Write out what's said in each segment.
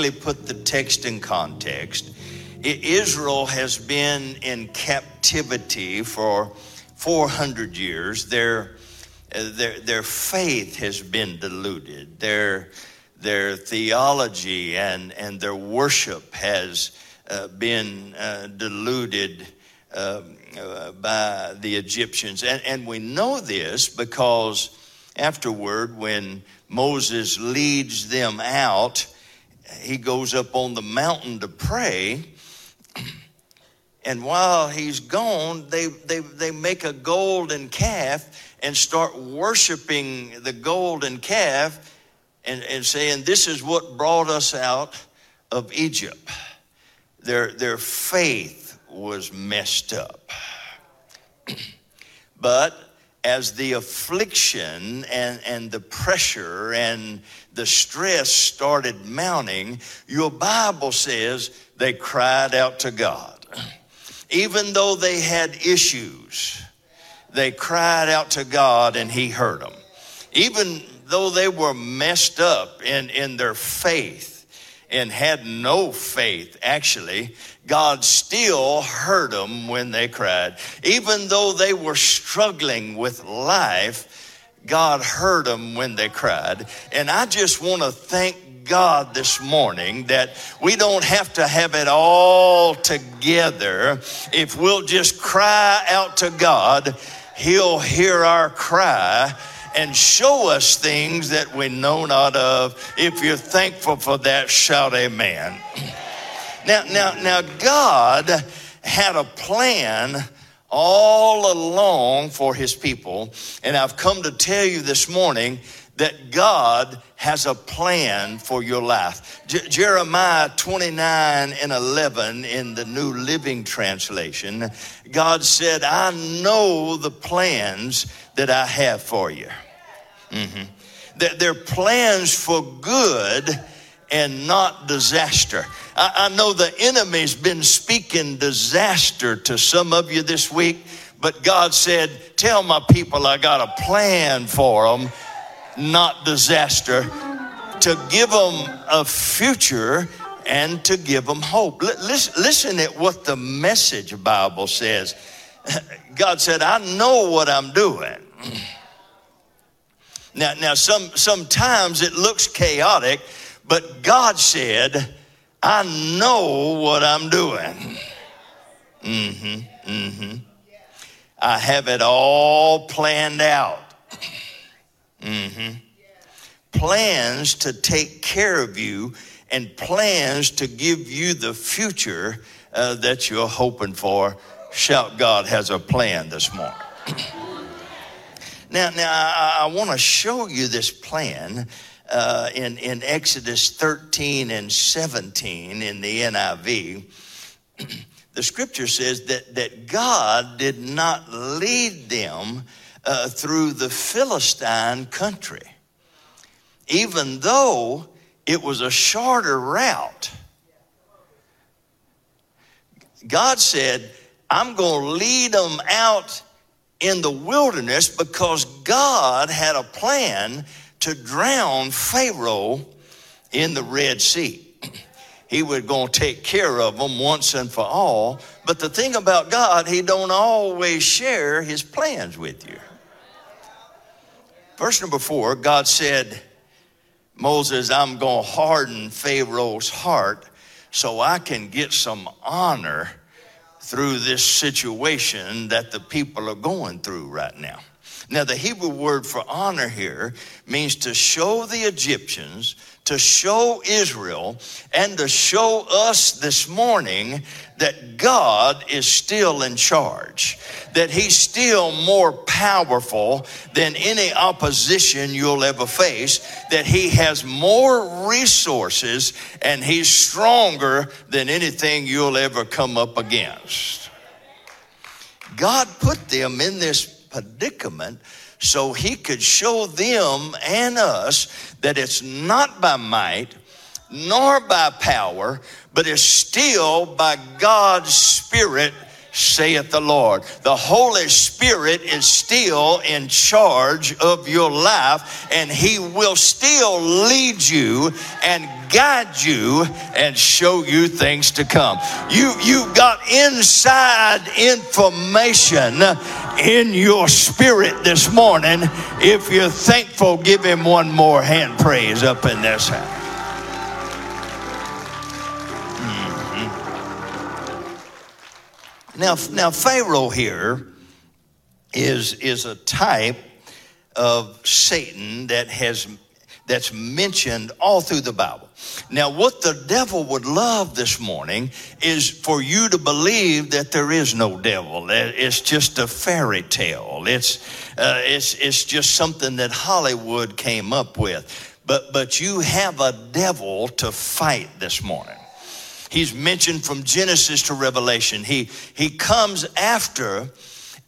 quickly put the text in context. Israel has been in captivity for 400 years. Their, their, their faith has been diluted. Their, their theology and, and their worship has uh, been uh, diluted uh, uh, by the Egyptians. And, and we know this because afterward, when Moses leads them out, he goes up on the mountain to pray. And while he's gone, they, they, they make a golden calf and start worshiping the golden calf and, and saying, This is what brought us out of Egypt. Their, their faith was messed up. but as the affliction and, and the pressure and the stress started mounting, your Bible says they cried out to God. Even though they had issues, they cried out to God and He heard them. Even though they were messed up in, in their faith and had no faith, actually, God still heard them when they cried. Even though they were struggling with life, God heard them when they cried. And I just want to thank God this morning that we don't have to have it all together. If we'll just cry out to God, He'll hear our cry and show us things that we know not of. If you're thankful for that, shout amen. Now, now, now, God had a plan all along for his people. And I've come to tell you this morning that God has a plan for your life. Jeremiah 29 and 11 in the New Living Translation, God said, I know the plans that I have for you. Mm-hmm. They're, they're plans for good and not disaster. I, I know the enemy's been speaking disaster to some of you this week, but God said, Tell my people I got a plan for them not disaster, to give them a future and to give them hope. Listen, listen at what the message Bible says. God said, I know what I'm doing. Now, now some, sometimes it looks chaotic, but God said, I know what I'm doing. Mm-hmm, mm-hmm. I have it all planned out. Mm-hmm. Plans to take care of you and plans to give you the future uh, that you're hoping for. Shout, God has a plan this morning. now, now I, I want to show you this plan uh, in, in Exodus 13 and 17 in the NIV. the scripture says that, that God did not lead them uh, through the Philistine country, even though it was a shorter route. God said, I'm going to lead them out in the wilderness because God had a plan to drown Pharaoh in the Red Sea. He was going to take care of them once and for all. But the thing about God, he don't always share his plans with you. Verse number four, God said, Moses, I'm going to harden Pharaoh's heart so I can get some honor through this situation that the people are going through right now. Now, the Hebrew word for honor here means to show the Egyptians, to show Israel, and to show us this morning that God is still in charge, that He's still more powerful than any opposition you'll ever face, that He has more resources, and He's stronger than anything you'll ever come up against. God put them in this predicament so he could show them and us that it's not by might nor by power, but it's still by God's Spirit saith the Lord. The Holy Spirit is still in charge of your life, and He will still lead you and guide you and show you things to come. You, you've got inside information in your spirit this morning. If you're thankful, give Him one more hand praise up in this house. Now, now Pharaoh here is, is a type of Satan that has that's mentioned all through the Bible. Now, what the devil would love this morning is for you to believe that there is no devil. It's just a fairy tale. It's, uh, it's, it's just something that Hollywood came up with. But, but you have a devil to fight this morning. He's mentioned from Genesis to Revelation. He, he comes after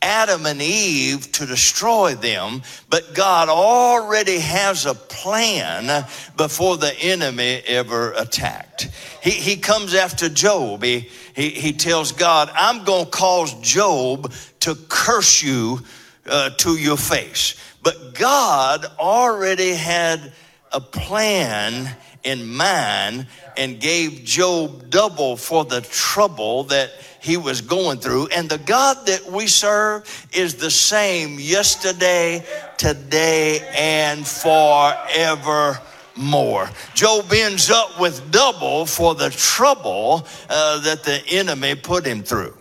Adam and Eve to destroy them, but God already has a plan before the enemy ever attacked. He, he comes after Job. He, he, he tells God, I'm going to cause Job to curse you uh, to your face. But God already had a plan in mind and gave Job double for the trouble that he was going through. And the God that we serve is the same yesterday, today, and forever more. Job ends up with double for the trouble uh, that the enemy put him through.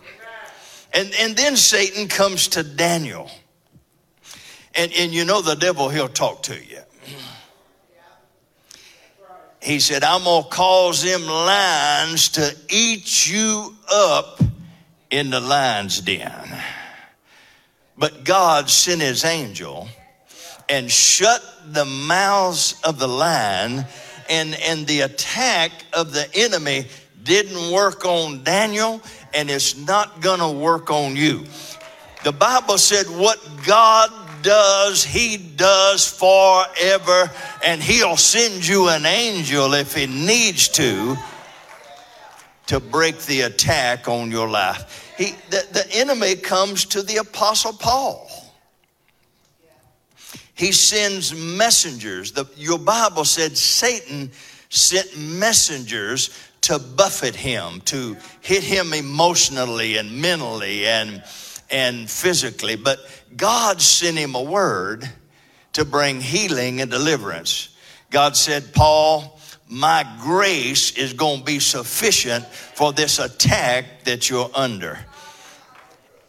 And, and then Satan comes to Daniel. And, and you know the devil, he'll talk to you he said, I'm going to cause them lions to eat you up in the lion's den. But God sent his angel and shut the mouths of the lion, and, and the attack of the enemy didn't work on Daniel, and it's not going to work on you. The Bible said, What God does, He does forever, and He'll send you an angel if He needs to to break the attack on your life. He, the, the enemy comes to the Apostle Paul. He sends messengers. The, your Bible said Satan sent messengers to buffet him, to hit him emotionally and mentally and, and physically. But God sent him a word to bring healing and deliverance. God said, Paul, my grace is going to be sufficient for this attack that you're under.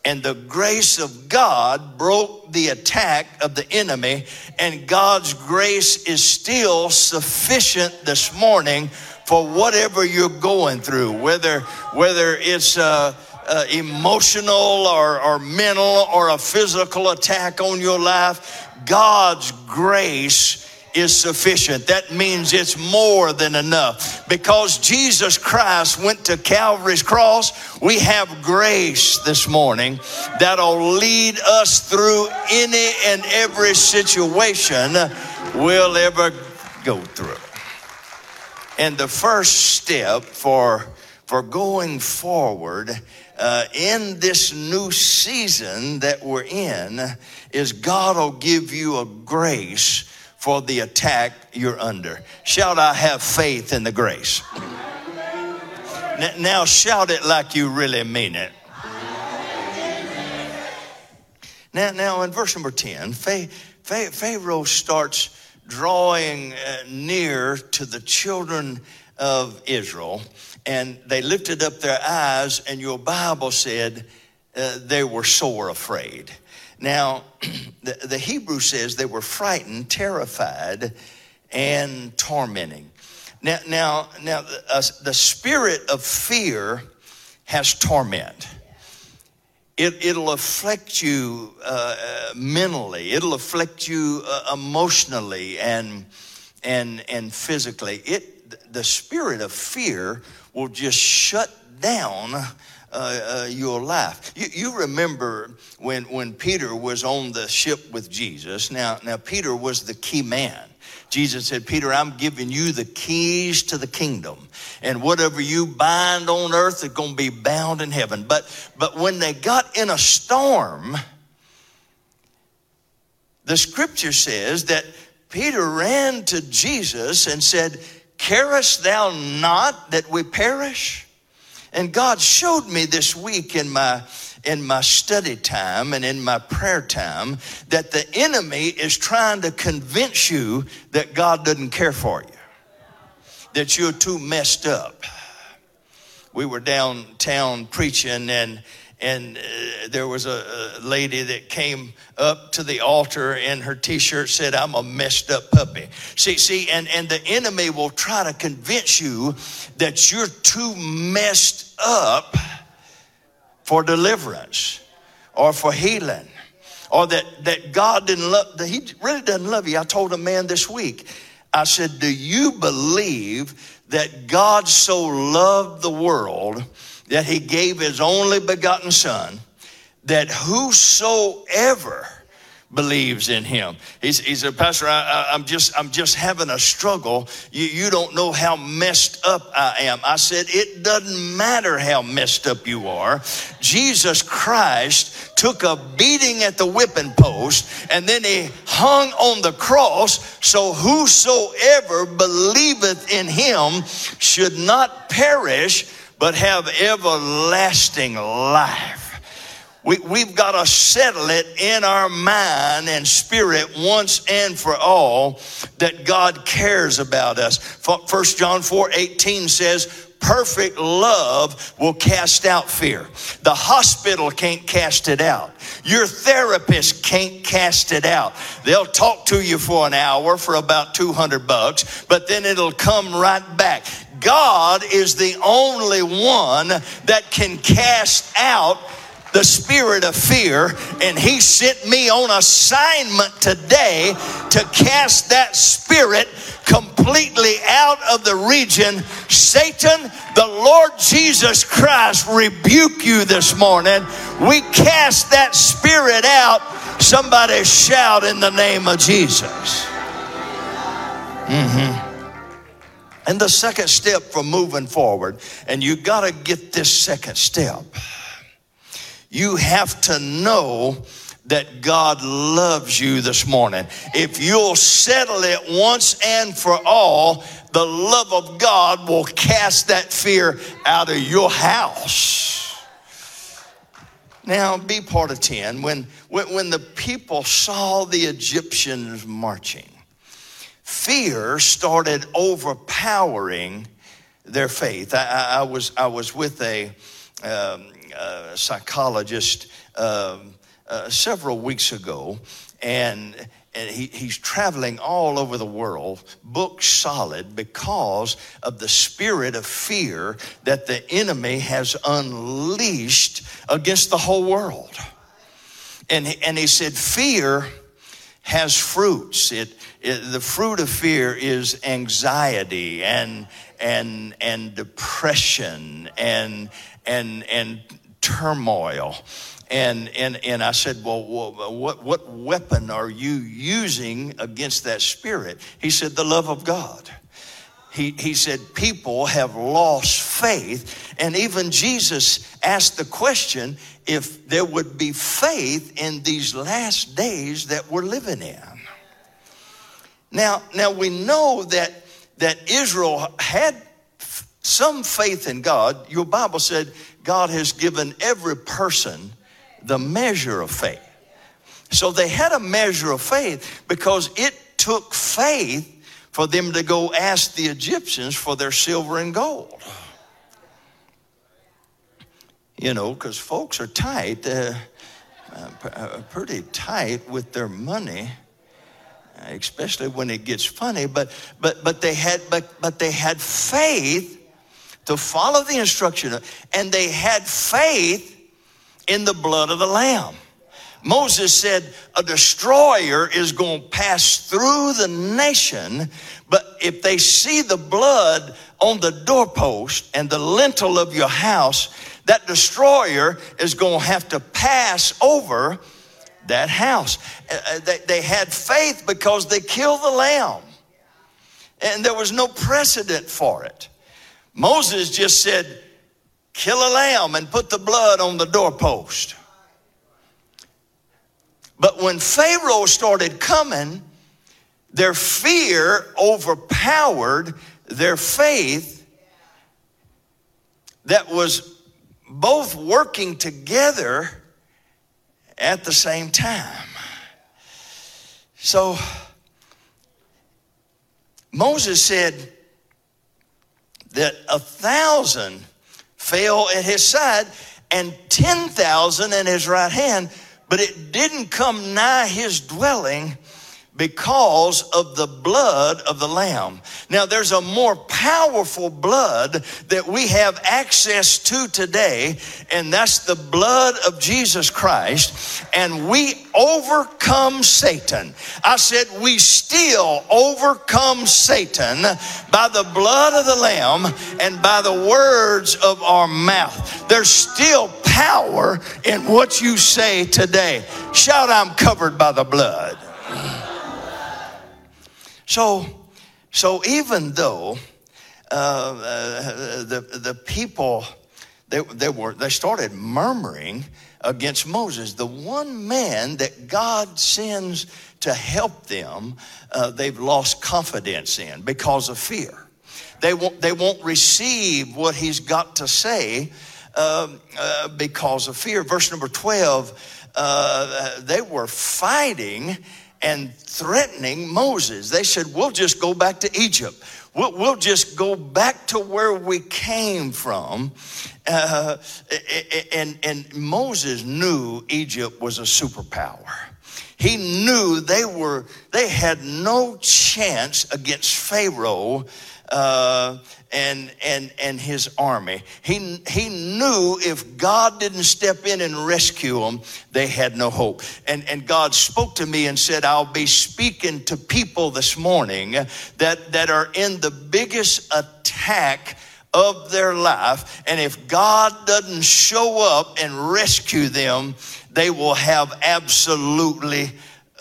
And the grace of God broke the attack of the enemy, and God's grace is still sufficient this morning for whatever you're going through, whether, whether it's uh, uh, emotional or, or mental or a physical attack on your life, God's grace is sufficient. That means it's more than enough. Because Jesus Christ went to Calvary's cross, we have grace this morning that'll lead us through any and every situation we'll ever go through. And the first step for, for going forward uh, in this new season that we're in is God will give you a grace for the attack you're under. Shout, I have faith in the grace. Now shout it like you really mean it. Now, now in verse number 10, Pharaoh starts drawing uh, near to the children of Israel and they lifted up their eyes, and your Bible said uh, they were sore afraid. Now, the, the Hebrew says they were frightened, terrified, and tormenting. Now, now, now uh, the spirit of fear has torment. It, will affect you uh, mentally. It'll affect you uh, emotionally and and and physically. It the spirit of fear will just shut down uh, uh, your life. You, you, remember when, when Peter was on the ship with Jesus. Now, now Peter was the key man. Jesus said, Peter, I'm giving you the keys to the kingdom. And whatever you bind on earth is going to be bound in heaven. But, but when they got in a storm, the scripture says that Peter ran to Jesus and said, Carest thou not that we perish? And God showed me this week in my in my study time and in my prayer time that the enemy is trying to convince you that God doesn't care for you, that you're too messed up. We were downtown preaching and and uh, there was a, a, lady that came up to the altar and her t-shirt said i'm a messed up puppy see see and, and the enemy will try to convince you that you're too messed up for deliverance or for healing or that, that God didn't love, that He really doesn't love you. I told a man this week, I said, Do you believe that God so loved the world that He gave His only begotten Son, that whosoever believes in him. He's, he said, Pastor, I, am just, I'm just having a struggle. You, you don't know how messed up I am. I said, it doesn't matter how messed up you are. Jesus Christ took a beating at the whipping post and then he hung on the cross. So whosoever believeth in him should not perish, but have everlasting life. We, we've got to settle it in our mind and spirit once and for all that God cares about us. First John 4 18 says, Perfect love will cast out fear. The hospital can't cast it out. Your therapist can't cast it out. They'll talk to you for an hour for about 200 bucks, but then it'll come right back. God is the only one that can cast out the spirit of fear, and He sent me on assignment today to cast that spirit completely out of the region. Satan, the Lord Jesus Christ rebuke you this morning. We cast that spirit out. Somebody shout in the name of Jesus. Mm-hmm. And the second step for moving forward, and you got to get this second step you have to know that God loves you this morning. If you'll settle it once and for all, the love of God will cast that fear out of your house. Now, be part of 10. When, when, when the people saw the Egyptians marching, fear started overpowering their faith. I, I, I was, I was with a, um, uh, psychologist um, uh, several weeks ago, and and he, he's traveling all over the world, book solid, because of the spirit of fear that the enemy has unleashed against the whole world. And, and he said, Fear has fruits. It, it, the fruit of fear is anxiety and, and, and depression and, and, and turmoil. And, and, and I said, Well, what, what weapon are you using against that spirit? He said, The love of God. He, he said, People have lost faith. And even Jesus asked the question if there would be faith in these last days that we're living in. Now, now we know that, that Israel had some faith in God. Your Bible said God has given every person the measure of faith. So they had a measure of faith because it took faith for them to go ask the Egyptians for their silver and gold. You know, because folks are tight, uh, uh, pretty tight with their money, especially when it gets funny. But but but they had but but they had faith to follow the instruction, and they had faith in the blood of the Lamb. Moses said, A destroyer is going to pass through the nation, but if they see the blood on the doorpost and the lintel of your house, that destroyer is going to have to pass over that house. Uh, uh, they had faith because they killed the lamb. And there was no precedent for it. Moses just said, kill a lamb and put the blood on the doorpost. But when Pharaoh started coming, their fear overpowered their faith that was both working together at the same time. So Moses said that a thousand fell at his side and 10,000 in his right hand, but it didn't come nigh his dwelling because of the blood of the Lamb. Now, there's a more powerful blood that we have access to today, and that's the blood of Jesus Christ. And we overcome Satan. I said, we still overcome Satan by the blood of the Lamb and by the words of our mouth. There's still power in what you say today. Shout, I'm covered by the blood. So, so even though uh, uh, the, the people, they, they, were, they started murmuring against Moses, the one man that God sends to help them, uh, they've lost confidence in because of fear. They won't, they won't receive what he's got to say um, uh, because of fear. Verse number 12, uh, they were fighting and threatening Moses. They said, We'll just go back to Egypt. We'll, we'll just go back to where we came from. Uh, and, and Moses knew Egypt was a superpower. He knew they were, they had no chance against Pharaoh. Uh, and, and, and his army. He, he knew if God didn't step in and rescue them, they had no hope. And, and God spoke to me and said, I'll be speaking to people this morning that, that are in the biggest attack of their life. And if God doesn't show up and rescue them, they will have absolutely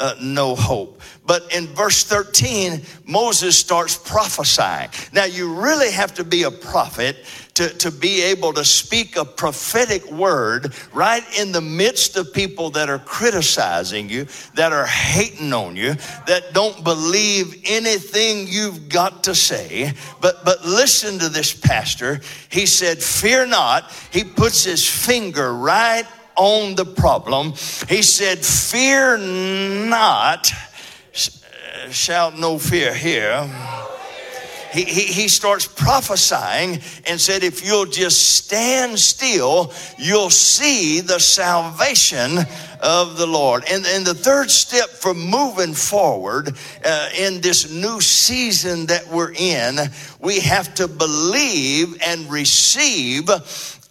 uh, no hope. But in verse 13, Moses starts prophesying. Now, you really have to be a prophet to, to be able to speak a prophetic word right in the midst of people that are criticizing you, that are hating on you, that don't believe anything you've got to say. But, but listen to this pastor. He said, Fear not. He puts his finger right on the problem. He said, Fear not, shout no fear here. He, he, he, starts prophesying and said, If you'll just stand still, you'll see the salvation of the Lord. And, and the third step for moving forward uh, in this new season that we're in, we have to believe and receive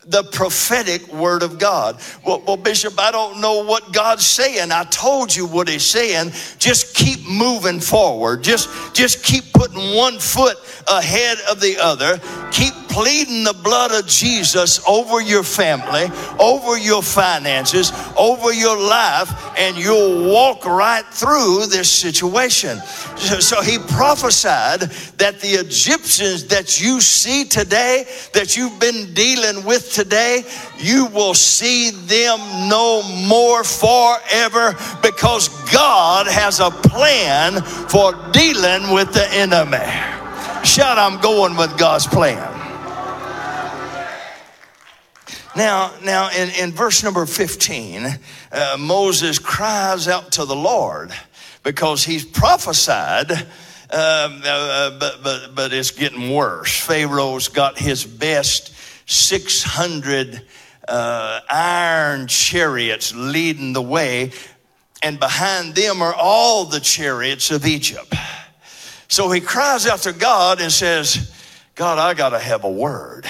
the prophetic word of God. Well, well, Bishop, I don't know what God's saying. I told you what He's saying. Just keep moving forward. Just, just keep putting one foot ahead of the other. Keep pleading the blood of Jesus over your family, over your finances, over your life, and you'll walk right through this situation. So, so he prophesied that the Egyptians that you see today, that you've been dealing with today, you will see them no more forever because God has a plan for dealing with the enemy. Shout, I'm going with God's plan. Now, now in, in verse number 15, uh, Moses cries out to the Lord because he's prophesied, um, uh, uh, but, but, but it's getting worse. Pharaoh's got his best 600 uh, iron chariots leading the way, and behind them are all the chariots of Egypt. So he cries out to God and says, God, I got to have a word.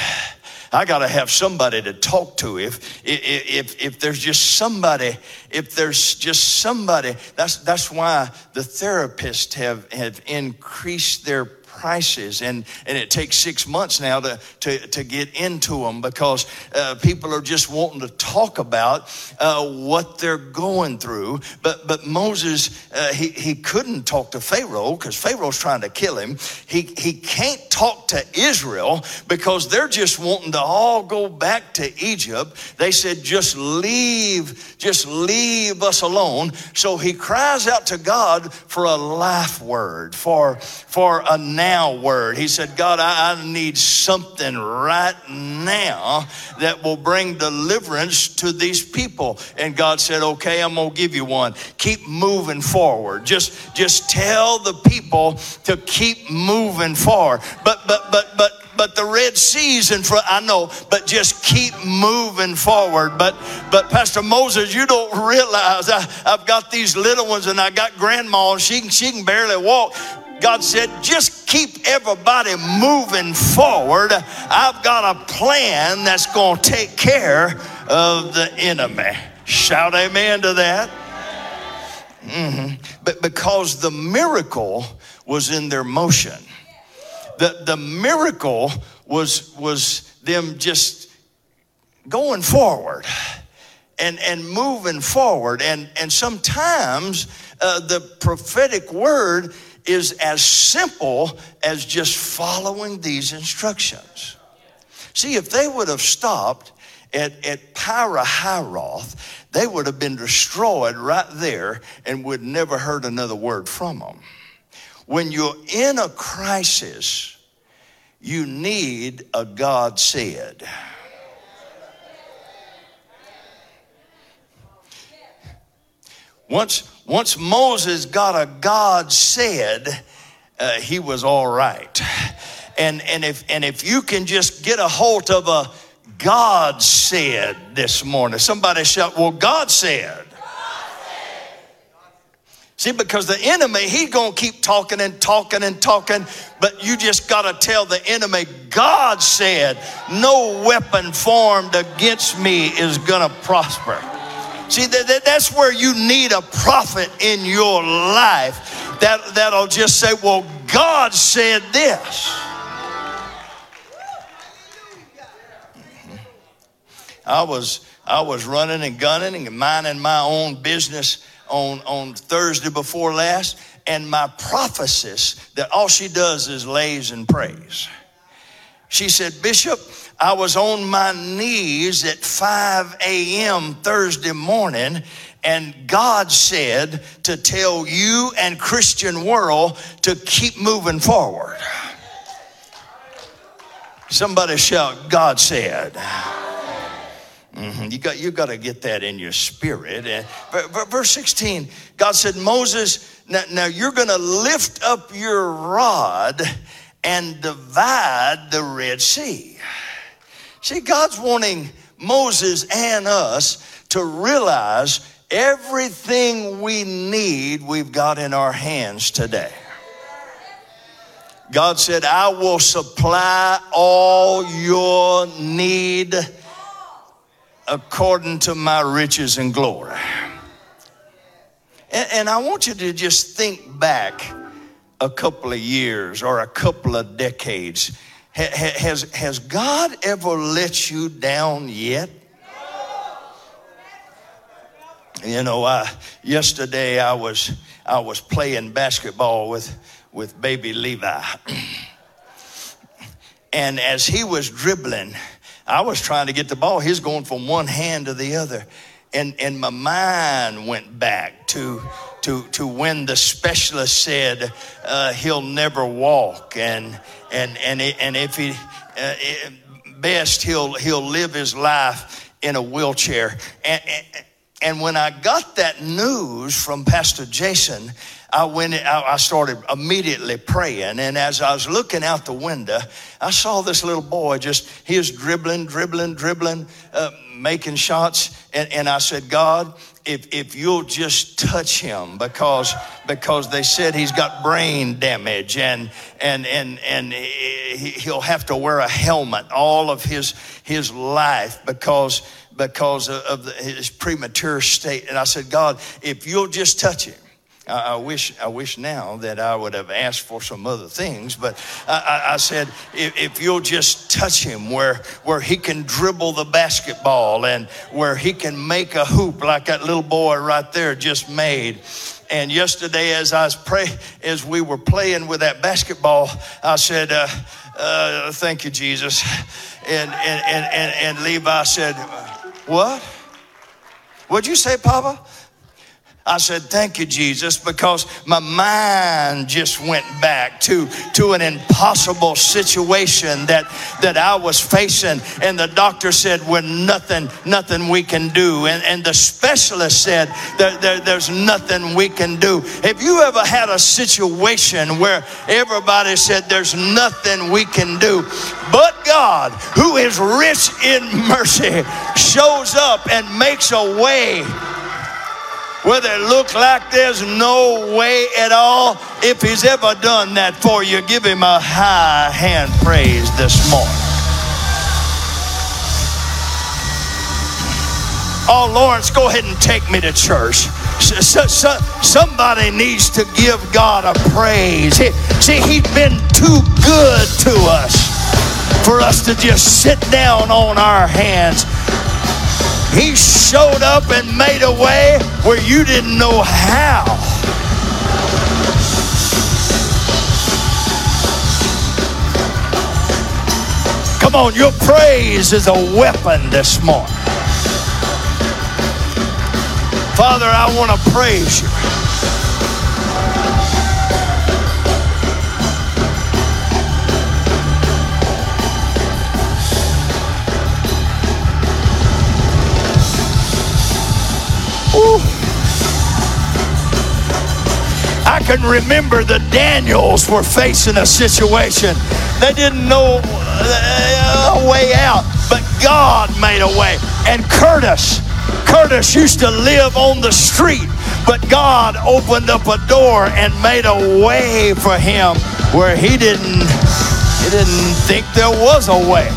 I got to have somebody to talk to. If, if, if there's just somebody, if there's just somebody, that's, that's why the therapists have, have increased their prices, and, and it takes six months now to, to, to get into them because uh, people are just wanting to talk about uh, what they're going through. But, but Moses, uh, he, he couldn't talk to Pharaoh because Pharaoh's trying to kill him. He, he can't talk to Israel because they're just wanting to all go back to Egypt. They said, just leave, just leave us alone. So he cries out to God for a life word, for, for a now word. He said, God, I, I need something right now that will bring deliverance to these people. And God said, okay, I'm going to give you one. Keep moving forward. Just, just tell the people to keep moving forward. But, but, but, but, but the Red Sea's in front. I know, but just keep moving forward. But, but Pastor Moses, you don't realize I, I've got these little ones and I got grandma and she, she can barely walk. God said, just keep everybody moving forward. I've got a plan that's going to take care of the enemy. Shout amen to that. Mm-hmm. But because the miracle was in their motion, the, the miracle was, was them just going forward and, and moving forward. And, and sometimes uh, the prophetic word is as simple as just following these instructions. See, if they would have stopped at, at Pi-hahiroth, they would have been destroyed right there and would never heard another word from them. When you're in a crisis, you need a God said. Once, once Moses got a God said, uh, he was all right. And, and, if, and if you can just get a hold of a God said this morning, somebody shout, Well, God said. See, because the enemy, he's to keep talking and talking and talking, but you just got to tell the enemy, God said, no weapon formed against me is to prosper. See, that, that, that's where you need a prophet in your life that, that'll just say, well, God said this. I was, I was running and gunning and minding my own business on, on Thursday before last, and my prophetess, that all she does is lays and prays. She said, Bishop, I was on my knees at 5 a.m. Thursday morning, and God said to tell you and Christian world to keep moving forward. Somebody shout, God said. Mm-hmm. You got you got to get that in your spirit. And verse 16, God said, Moses, now, now you're going to lift up your rod and divide the Red Sea. See, God's wanting Moses and us to realize everything we need, we've got in our hands today. God said, I will supply all your need according to my riches and glory. And, and, I want you to just think back a couple of years or a couple of decades. Ha, has, has God ever let you down yet? You know, I, yesterday I was I was playing basketball with with baby Levi, and as he was dribbling, I was trying to get the ball. He's going from one hand to the other. And, and my mind went back to, to, to when the specialist said uh, he'll never walk. And, and, and, and if he, uh, best, he'll, he'll live his life in a wheelchair. And, and, and when I got that news from Pastor Jason, I went, I started immediately praying. And as I was looking out the window, I saw this little boy just, he was dribbling, dribbling, dribbling, uh, making shots. And, and I said, God, if, if you'll just touch him because, because they said he's got brain damage and, and, and, and he'll have to wear a helmet all of his, his life because, because of his premature state. And I said, God, if you'll just touch him, I, wish I wish now that I would have asked for some other things, but I, I, I said, if, if, you'll just touch him where, where he can dribble the basketball and where he can make a hoop like that little boy right there just made. And yesterday, as I was pray, as we were playing with that basketball, I said, uh, uh, "Thank you, Jesus." And and and and, and Levi said, "What? What'd you say, Papa?" I said, Thank you, Jesus, because my mind just went back to, to an impossible situation that, that I was facing. And the doctor said, We're nothing, nothing we can do. And, and the specialist said, there, there, There's nothing we can do. Have you ever had a situation where everybody said, There's nothing we can do? But God, who is rich in mercy, shows up and makes a way whether it looks like there's no way at all, if he's ever done that for you, give him a high hand praise this morning. Oh, Lawrence, go ahead and take me to church. So, so, somebody needs to give God a praise. See, He's been too good to us for us to just sit down on our hands he showed up and made a way where you didn't know how. Come on, your praise is a weapon this morning. Father, I want to praise you. I can remember the Daniels were facing a situation. They didn't know uh, a way out, but God made a way. And Curtis, Curtis used to live on the street, but God opened up a door and made a way for him where he didn't he didn't think there was a way.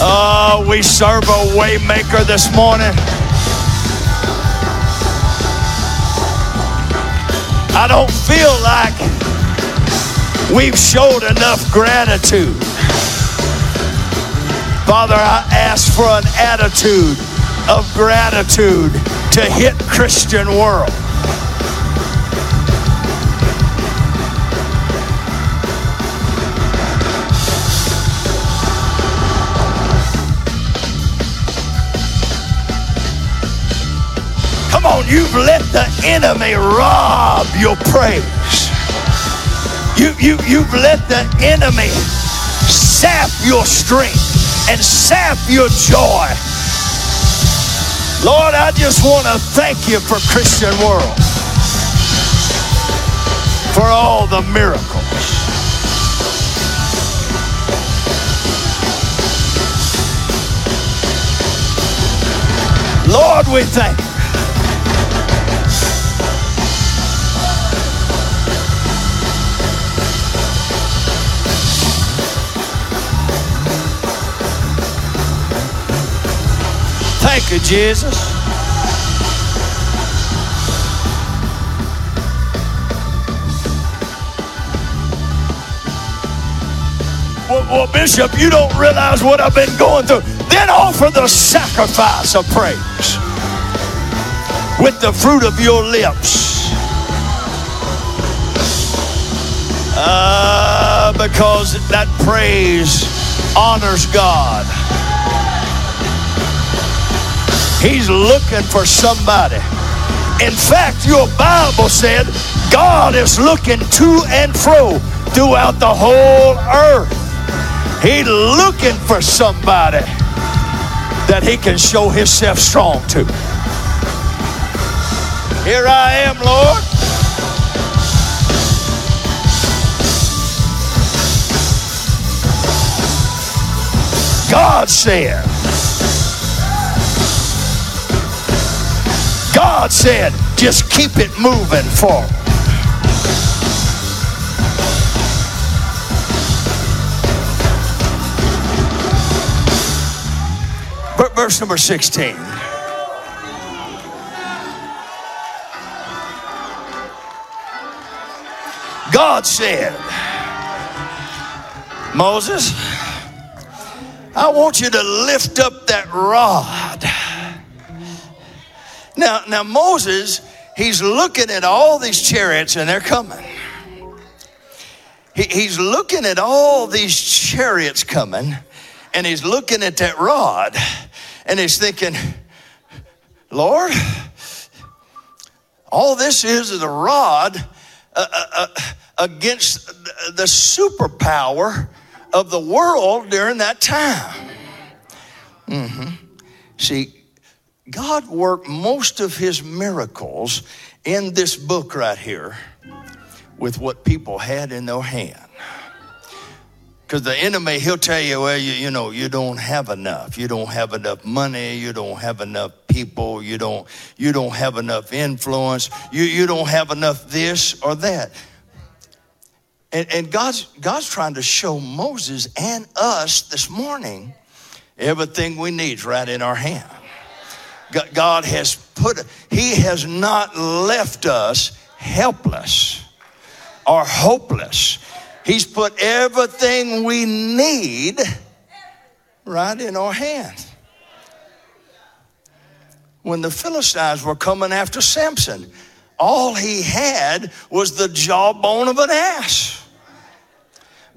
Oh, we serve a waymaker this morning. I don't feel like we've showed enough gratitude. Father, I ask for an attitude of gratitude to hit Christian world. You've let the enemy rob your praise. You, you, you've let the enemy sap your strength and sap your joy. Lord, I just want to thank you for Christian World, for all the miracles. Lord, we thank you. Thank Jesus. Well, well, Bishop, you don't realize what I've been going through. Then offer the sacrifice of praise with the fruit of your lips. Uh, because that praise honors God. He's looking for somebody. In fact, your Bible said God is looking to and fro throughout the whole earth. He's looking for somebody that he can show himself strong to. Here I am, Lord. God said, God said, just keep it moving forward. verse number 16. God said, Moses, I want you to lift up that rod. Now, now Moses, he's looking at all these chariots and they're coming. He, he's looking at all these chariots coming and he's looking at that rod and he's thinking, Lord, all this is is a rod uh, uh, uh, against the superpower of the world during that time. Mm-hmm. See, God worked most of his miracles in this book right here with what people had in their hand. Because the enemy, he'll tell you, well, you, you know, you don't have enough. You don't have enough money. You don't have enough people. You don't, you don't have enough influence. You, you don't have enough this or that. And, and God's, God's trying to show Moses and us this morning everything we need right in our hand. God has put, He has not left us helpless or hopeless. He's put everything we need right in our hands. When the Philistines were coming after Samson, all he had was the jawbone of an ass.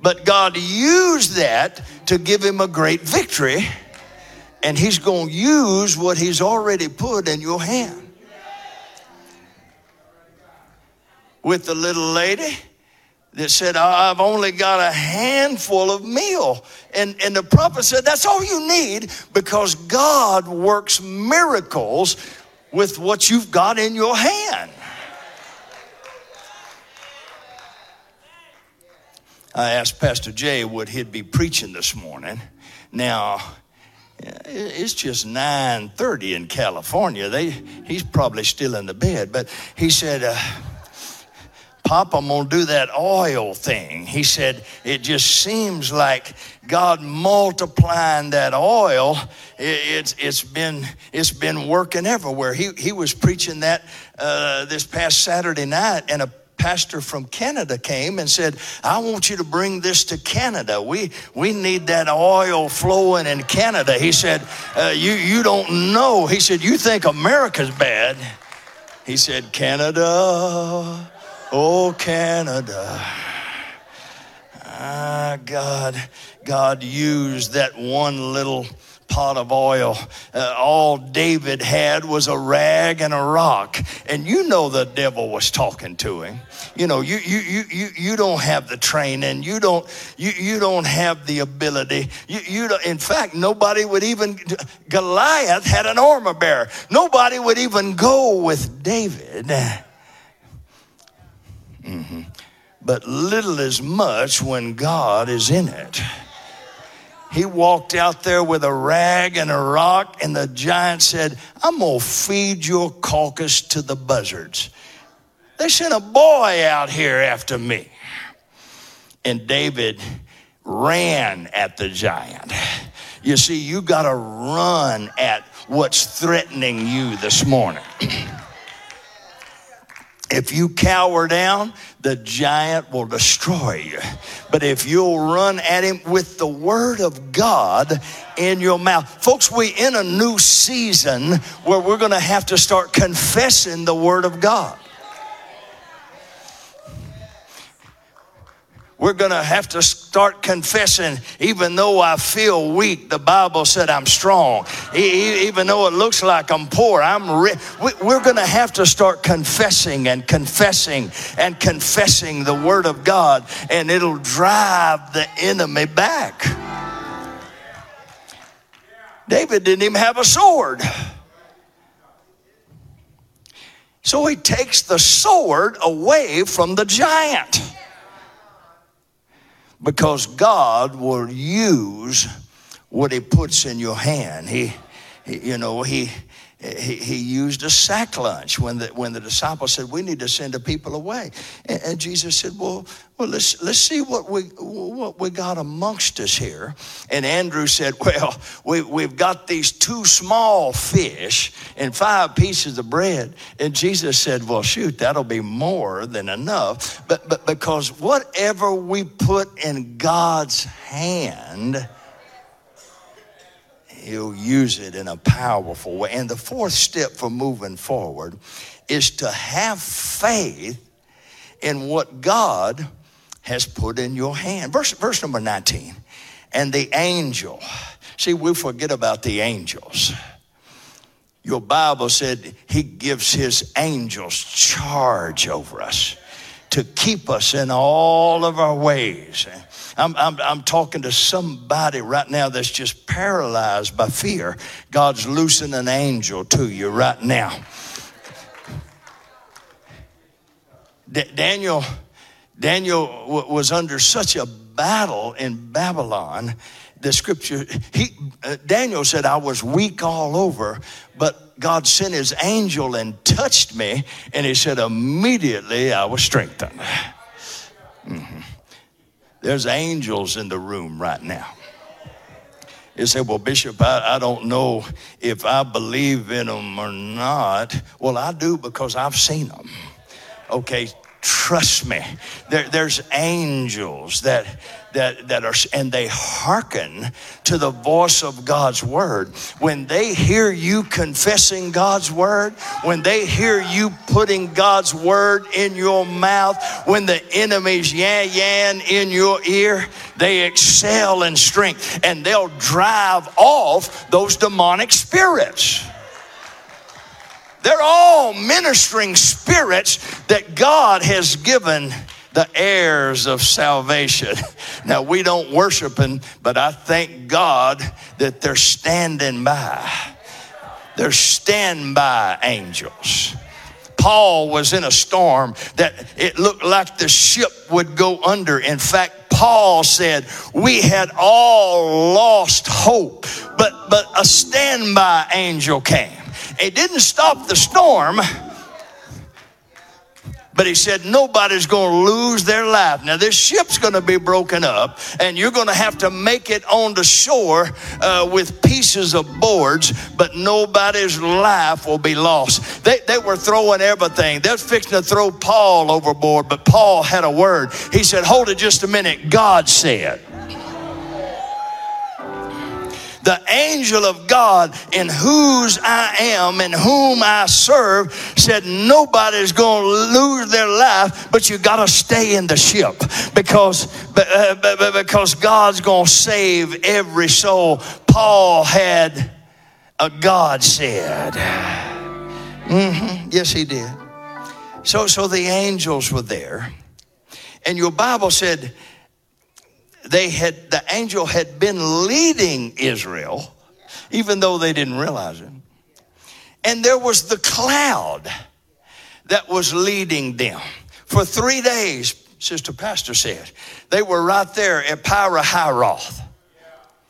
But God used that to give him a great victory, and he's going to use what he's already put in your hand. With the little lady, that said, I've only got a handful of meal. And, and the prophet said, That's all you need because God works miracles with what you've got in your hand. I asked Pastor Jay what he'd be preaching this morning. Now, it's just 9.30 in California. They, he's probably still in the bed. But he said, uh, Pop, I'm going to do that oil thing. He said, It just seems like God multiplying that oil, it, it's, been, it's been working everywhere. He, he was preaching that uh, this past Saturday night, and a pastor from Canada came and said, I want you to bring this to Canada. We, we need that oil flowing in Canada. He said, uh, you, you don't know. He said, You think America's bad. He said, Canada Oh, Canada. Ah, God, God used that one little pot of oil. Uh, all David had was a rag and a rock. And you know the devil was talking to him. You know, you you you you, you don't have the training. You don't you, you don't have the ability. You, you don't, in fact, nobody would even Goliath had an armor bearer. Nobody would even go with David. Mm-hmm. But little as much when God is in it. He walked out there with a rag and a rock, and the giant said, I'm going to feed your carcass to the buzzards. They sent a boy out here after me. And David ran at the giant. You see, you got to run at what's threatening you this morning. If you cower down, the giant will destroy you. But if you'll run at him with the word of God in your mouth. Folks, we in a new season where we're going to have to start confessing the word of God. We're going to have to start confessing, even though I feel weak, the Bible said I'm strong. Even though it looks like I'm poor, I'm rich. We're going to have to start confessing and confessing and confessing the Word of God, and it'll drive the enemy back. David didn't even have a sword. So he takes the sword away from the giant because God will use what He puts in your hand. He, he you know, He, he, he used a sack lunch when the, when the disciples said, We need to send the people away. And, and Jesus said, Well, well let's, let's see what we, what we got amongst us here. And Andrew said, Well, we, we've got these two small fish and five pieces of bread. And Jesus said, Well, shoot, that'll be more than enough. But, but because whatever we put in God's hand, He'll use it in a powerful way. And the fourth step for moving forward is to have faith in what God has put in your hand. Verse, verse number 19. And the angel, see, we forget about the angels. Your Bible said he gives his angels charge over us to keep us in all of our ways. I'm, I'm, I'm talking to somebody right now that's just paralyzed by fear. God's loosing an angel to you right now. D- Daniel, Daniel w- was under such a battle in Babylon. The scripture, he, uh, Daniel said, I was weak all over, but God sent his angel and touched me, and he said, immediately I was strengthened. Mm-hmm. There's angels in the room right now. You say, Well, Bishop, I, I don't know if I believe in them or not. Well, I do because I've seen them. Okay, trust me. There, there's angels that that, that are, and they hearken to the voice of God's word. When they hear you confessing God's word, when they hear you putting God's word in your mouth, when the enemy's yan yan in your ear, they excel in strength and they'll drive off those demonic spirits. They're all ministering spirits that God has given the heirs of salvation. Now, we don't worship them, but I thank God that they're standing by. They're standby angels. Paul was in a storm that it looked like the ship would go under. In fact, Paul said, We had all lost hope, but, but a standby angel came. It didn't stop the storm but he said, nobody's going to lose their life. Now, this ship's going to be broken up, and you're going to have to make it on the shore uh, with pieces of boards, but nobody's life will be lost. They, they were throwing everything. They're fixing to throw Paul overboard, but Paul had a word. He said, Hold it just a minute. God said the angel of God in whose I am and whom I serve said nobody's going to lose their life, but you got to stay in the ship because, uh, because God's going to save every soul. Paul had a God said. Mm-hmm. Yes, he did. So, so the angels were there. And your Bible said they had, the angel had been leading Israel, even though they didn't realize it. And there was the cloud that was leading them. For three days, Sister Pastor said, they were right there at Pi-hahiroth.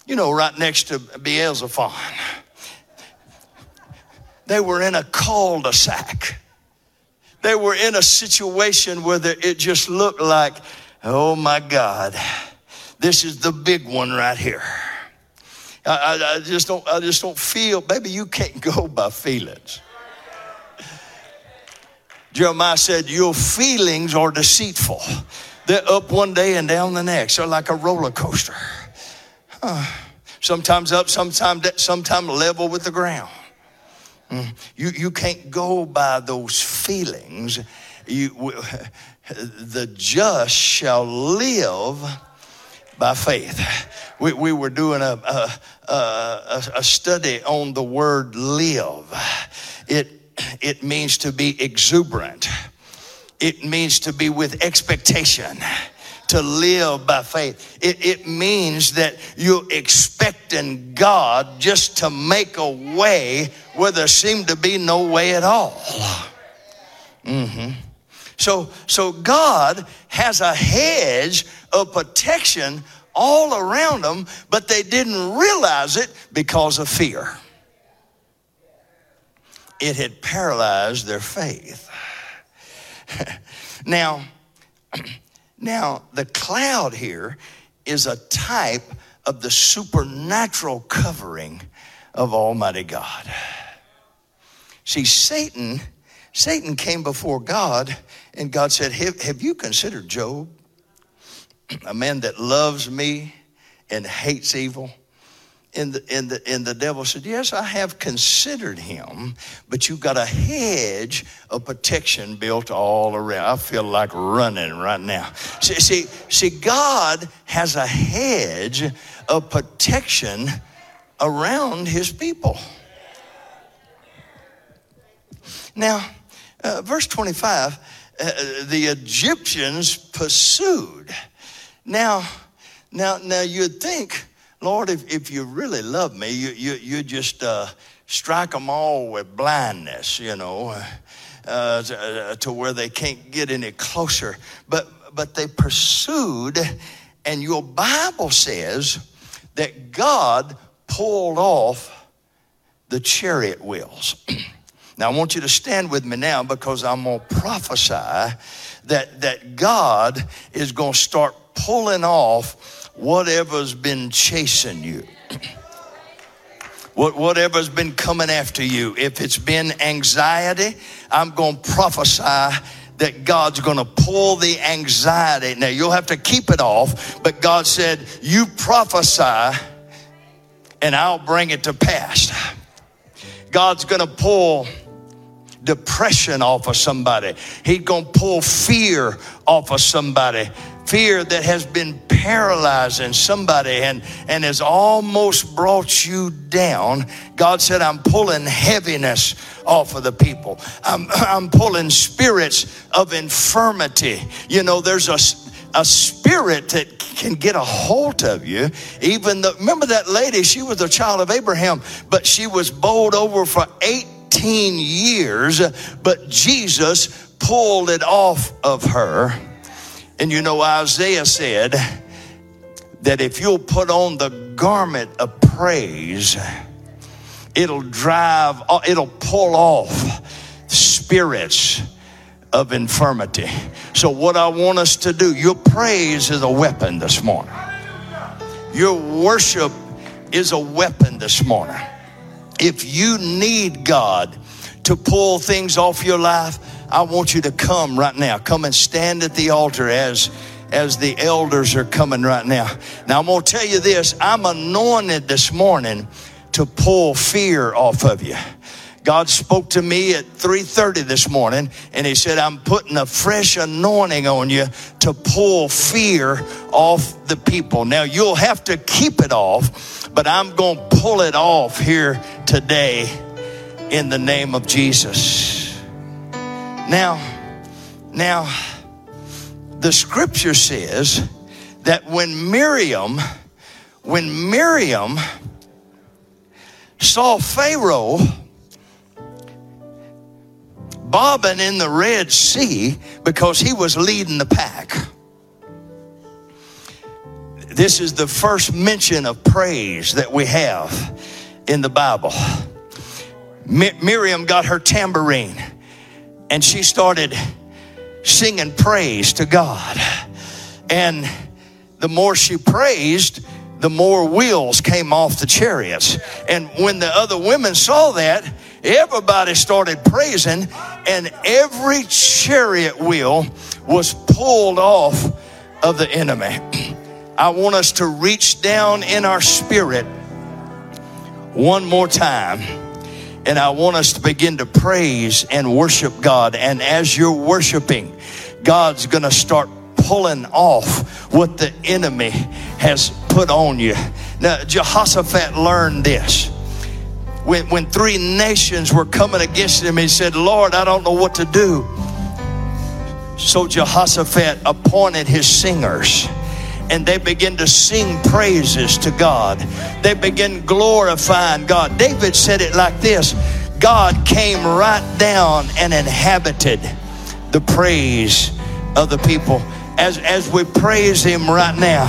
You know, right next to Baal-zephon. They were in a cul-de-sac. They were in a situation where it just looked like, oh my God this is the big one right here. I, I, I just don't. I just don't feel. Baby, you can't go by feelings. Jeremiah said, Your feelings are deceitful. They're up one day and down the next. They're like a roller coaster. Uh, sometimes up, sometimes sometimes level with the ground. Mm. You, you can't go by those feelings. You, the just shall live by faith. We, we were doing a, a, a, a study on the word live. It, it means to be exuberant, it means to be with expectation to live by faith. It, it, means that you're expecting God just to make a way where there seemed to be no way at all. Mm-hmm. So, so God has a hedge of protection all around them, but they didn't realize it because of fear. it had paralyzed their faith. now, now the cloud here is a type of the supernatural covering of Almighty God. See, Satan, Satan came before God, and God said, Have, have you considered Job? A man that loves me and hates evil. And the, and, the, and the devil said, Yes, I have considered him, but you've got a hedge of protection built all around. I feel like running right now. See, see, see God has a hedge of protection around his people. Now, uh, verse 25, uh, the Egyptians pursued. Now, now, now you'd think, Lord, if, if you really love me, you, you, you just uh, strike them all with blindness, you know, uh, to, uh, to where they can't get any closer. But, but they pursued, and your Bible says that God pulled off the chariot wheels. now, I want you to stand with me now because I'm going to prophesy that, that God is going to start pulling off whatever's been chasing you. Whatever's been coming after you, if it's been anxiety, I'm going to prophesy that God's going to pull the anxiety. Now, you'll have to keep it off, but God said, You prophesy and I'll bring it to pass. God's going to pull depression off of somebody. He's going to pull fear off of somebody. Fear that has been paralyzing somebody and, and has almost brought you down. God said, I'm pulling heaviness off of the people. I'm, I'm pulling spirits of infirmity. You know, there's a, a spirit that can get a hold of you. Even the, remember that lady, she was a child of Abraham, but she was bowled over for 18 years, but Jesus pulled it off of her. And you know, Isaiah said that if you'll put on the garment of praise, it'll drive, uh, it'll pull off spirits of infirmity. So, what I want us to do, your praise is a weapon this morning. Your worship is a weapon this morning. If you need God to pull things off your life, I want you to come right now. Come and stand at the altar as as the elders are coming right now. Now I'm going to tell you this, I'm anointed this morning to pull fear off of you. God spoke to me at 3:30 this morning and he said I'm putting a fresh anointing on you to pull fear off the people. Now you'll have to keep it off, but I'm going to pull it off here today in the name of Jesus. Now now the scripture says that when Miriam when Miriam saw Pharaoh bobbing in the Red Sea because he was leading the pack. This is the first mention of praise that we have in the Bible. Miriam got her tambourine and she started singing praise to God. And the more she praised, the more wheels came off the chariots. And when the other women saw that, everybody started praising, and every chariot wheel was pulled off of the enemy. I want us to reach down in our spirit one more time. And I want us to begin to praise and worship God. And as you're worshiping, God's going to start pulling off what the enemy has put on you. Now, Jehoshaphat learned this. When, when three nations were coming against him, he said, Lord, I don't know what to do. So Jehoshaphat appointed his singers and they began to sing praises to God. They began glorifying God. David said it like this God came right down and inhabited the praise of the people. As, as we praise Him right now,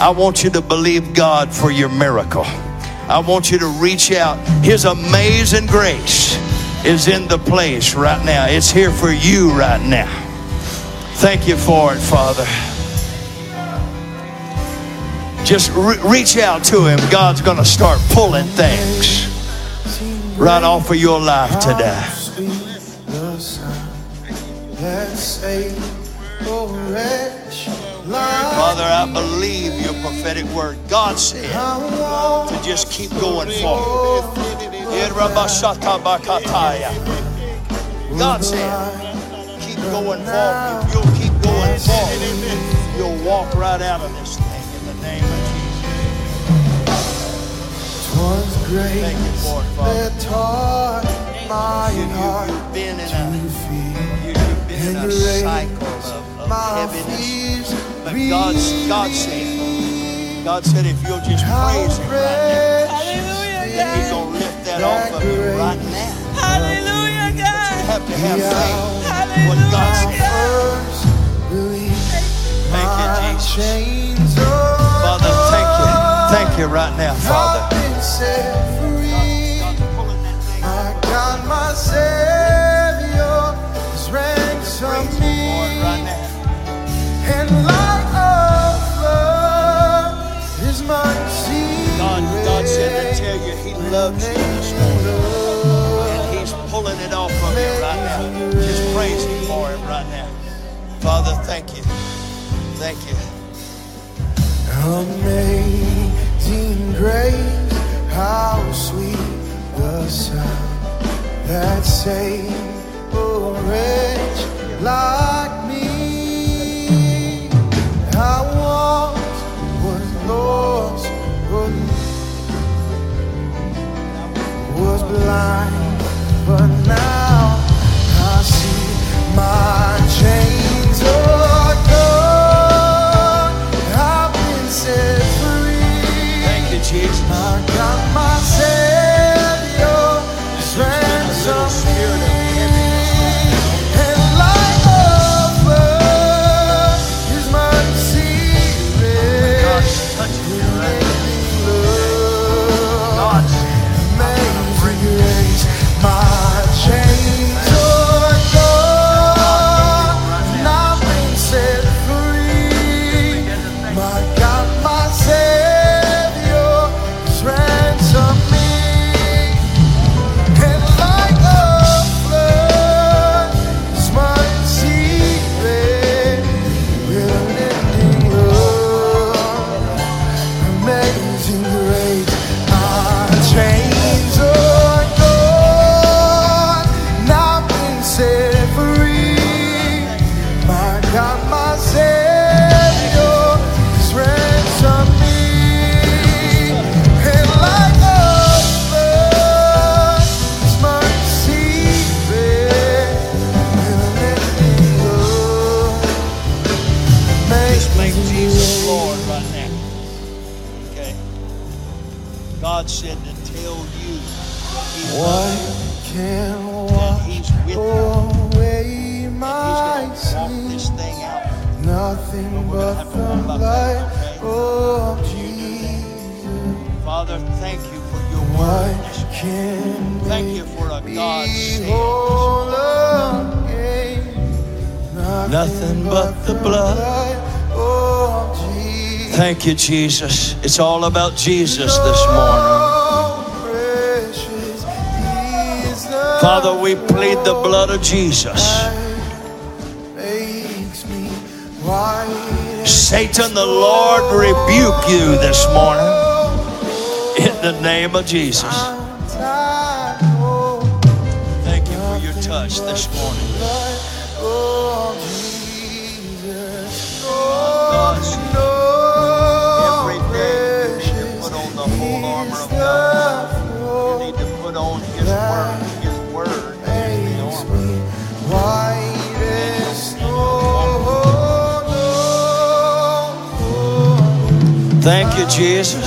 I want you to believe God for your miracle. I want you to reach out. His amazing grace is in the place right now. It's here for you right now. Thank you for it, Father. Just re- reach out to Him. God's going to start pulling things right off of your life today. Father, I believe your prophetic word. God said to just keep going forward. God said, keep going forward. If you'll keep going forward, you'll walk right out of this thing in the name of Jesus. Was great Thank you for it, Father. that taught my You, have been in a, you, have been in a cycle of my heaviness. fears. But God's, God said, God said, if you'll just praise Him right Hallelujah, now, He's God. going to lift that off of you right now. Hallelujah, You have to have faith. Hallelujah. What God said. First believe Thank you, my Jesus. Father, thank you. Thank you right now, Father. been set free. God's pulling that thing My God, my Savior has ransomed Praise Him for it right me. now. And like a flood, His mercy God, God said to tell you He loves you this morning. And He's pulling it off of you right now. That saved a wretch like was blind, but now I see my chains Jesus. It's all about Jesus this morning. Father, we plead the blood of Jesus. Satan, the Lord rebuke you this morning in the name of Jesus. Thank you for your touch this morning. Thank you, Jesus.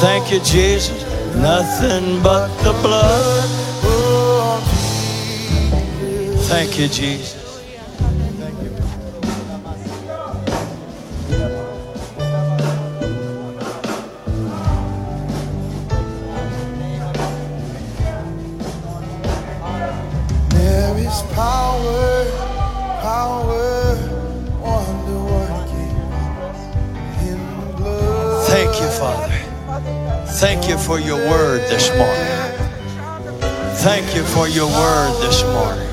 Thank you, Jesus. Nothing but the blood. Thank you, Jesus. Thank you for your word this morning. Thank you for your word this morning.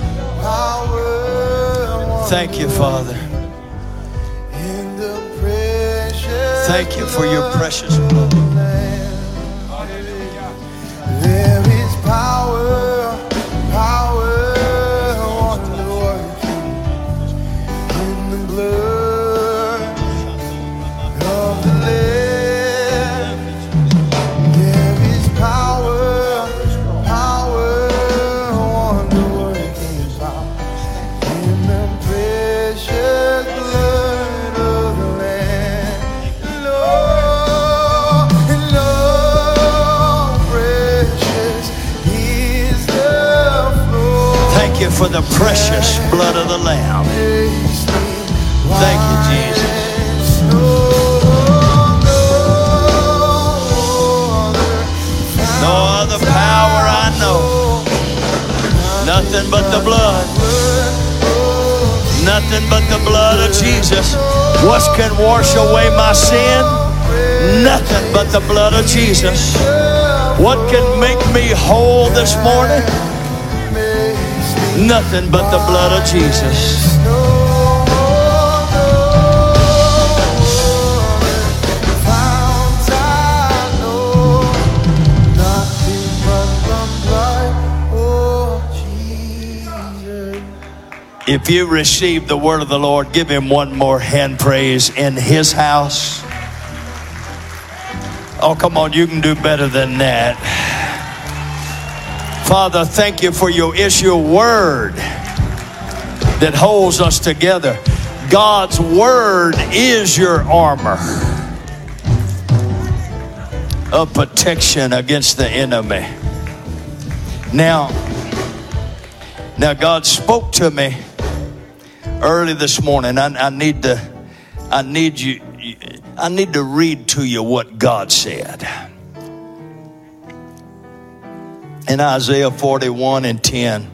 Thank you, Father. Thank you for your precious blood. You for the precious blood of the Lamb. Thank you, Jesus. No other power I know. Nothing but the blood. Nothing but the blood of Jesus. What can wash away my sin? Nothing but the blood of Jesus. What can make me whole this morning? Nothing but the blood of Jesus. If you receive the word of the Lord, give him one more hand praise in his house. Oh, come on, you can do better than that. Father, thank you for your issue word that holds us together. God's word is your armor of protection against the enemy. Now, now God spoke to me early this morning. I, I need to, I need you, I need to read to you what God said. In Isaiah 41 and 10,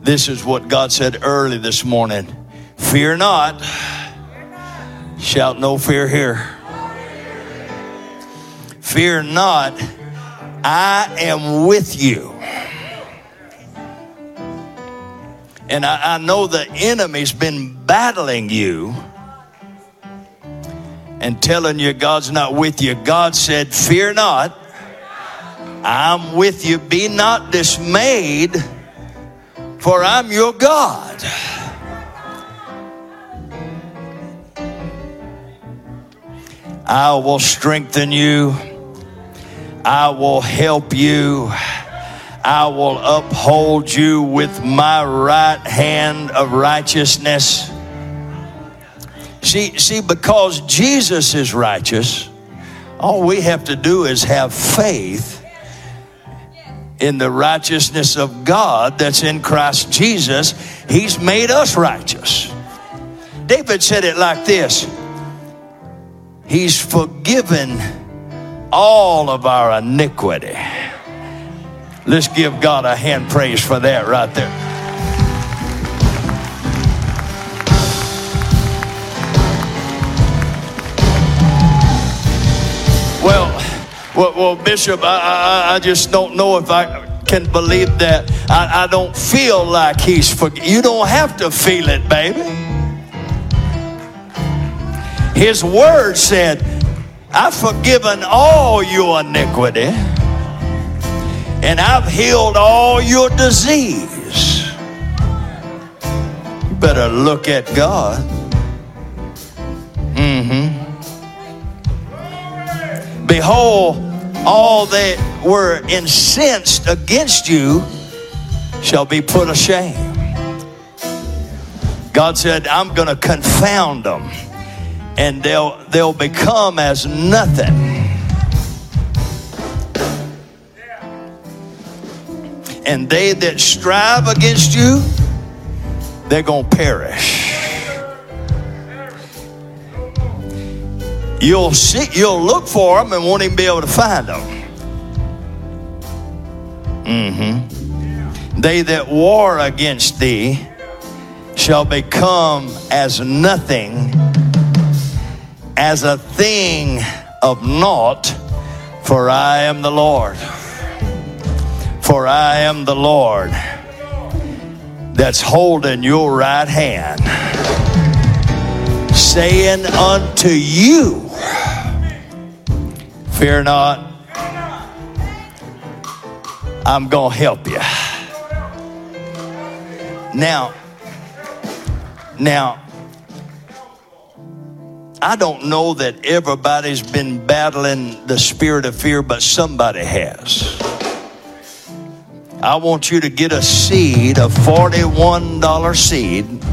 this is what God said early this morning. Fear not, shout no fear here. Fear not, I am with you. And I, I know the enemy's been battling you and telling you God's not with you. God said, Fear not, I'm with you. Be not dismayed, for I'm your God. I will strengthen you. I will help you. I will uphold you with my right hand of righteousness. See, see, because Jesus is righteous, all we have to do is have faith in the righteousness of God that's in Christ Jesus. He's made us righteous. David said it like this He's forgiven all of our iniquity. Let's give God a hand praise for that right there. Well, well Bishop, I, I, I just don't know if I can believe that. I, I don't feel like he's for you. Don't have to feel it, baby. His word said, I've forgiven all your iniquity and I've healed all your disease. You better look at God. Behold, all that were incensed against you shall be put ashamed. God said, I'm going to confound them and they'll they'll become as nothing. And they that strive against you, they're going to perish. You'll see, you'll look for them and won't even be able to find them. Mm-hmm. They that war against thee shall become as nothing, as a thing of naught, for I am the Lord. For I am the Lord that's holding your right hand, saying unto you, Fear not, I'm going to help you. Now, now, I don't know that everybody's been battling the spirit of fear, but somebody has. I want you to get a seed, a $41 seed,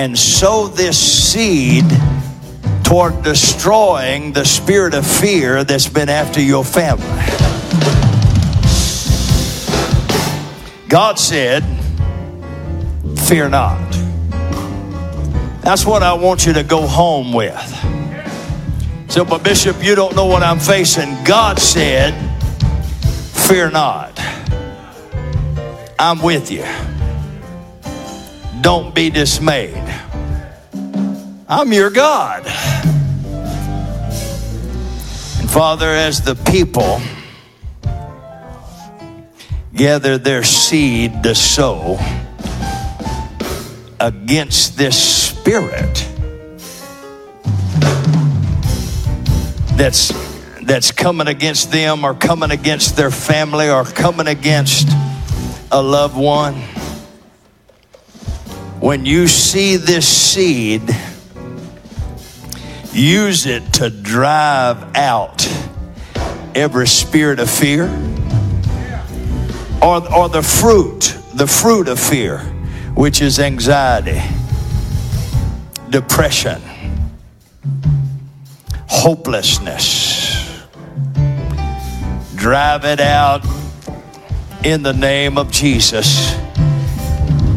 and sow this seed toward destroying the spirit of fear that's been after your family. God said, Fear not. That's what I want you to go home with. So, but Bishop, you don't know what I'm facing. God said, Fear not. I'm with you. Don't be dismayed. I'm your God. And Father, as the people gather their seed to sow against this spirit that's that's coming against them or coming against their family or coming against a loved one when you see this seed use it to drive out every spirit of fear or, or the fruit the fruit of fear which is anxiety depression, hopelessness. Drive it out in the name of Jesus.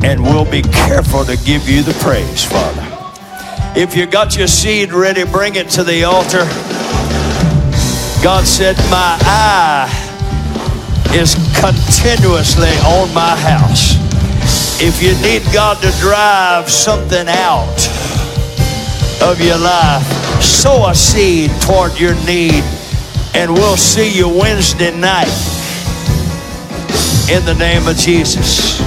And we'll be careful to give you the praise, Father. If you got your seed ready, bring it to the altar. God said, My eye is continuously on my house. If you need God to drive something out, of your life. Sow a seed toward your need, and we'll see you Wednesday night in the name of Jesus.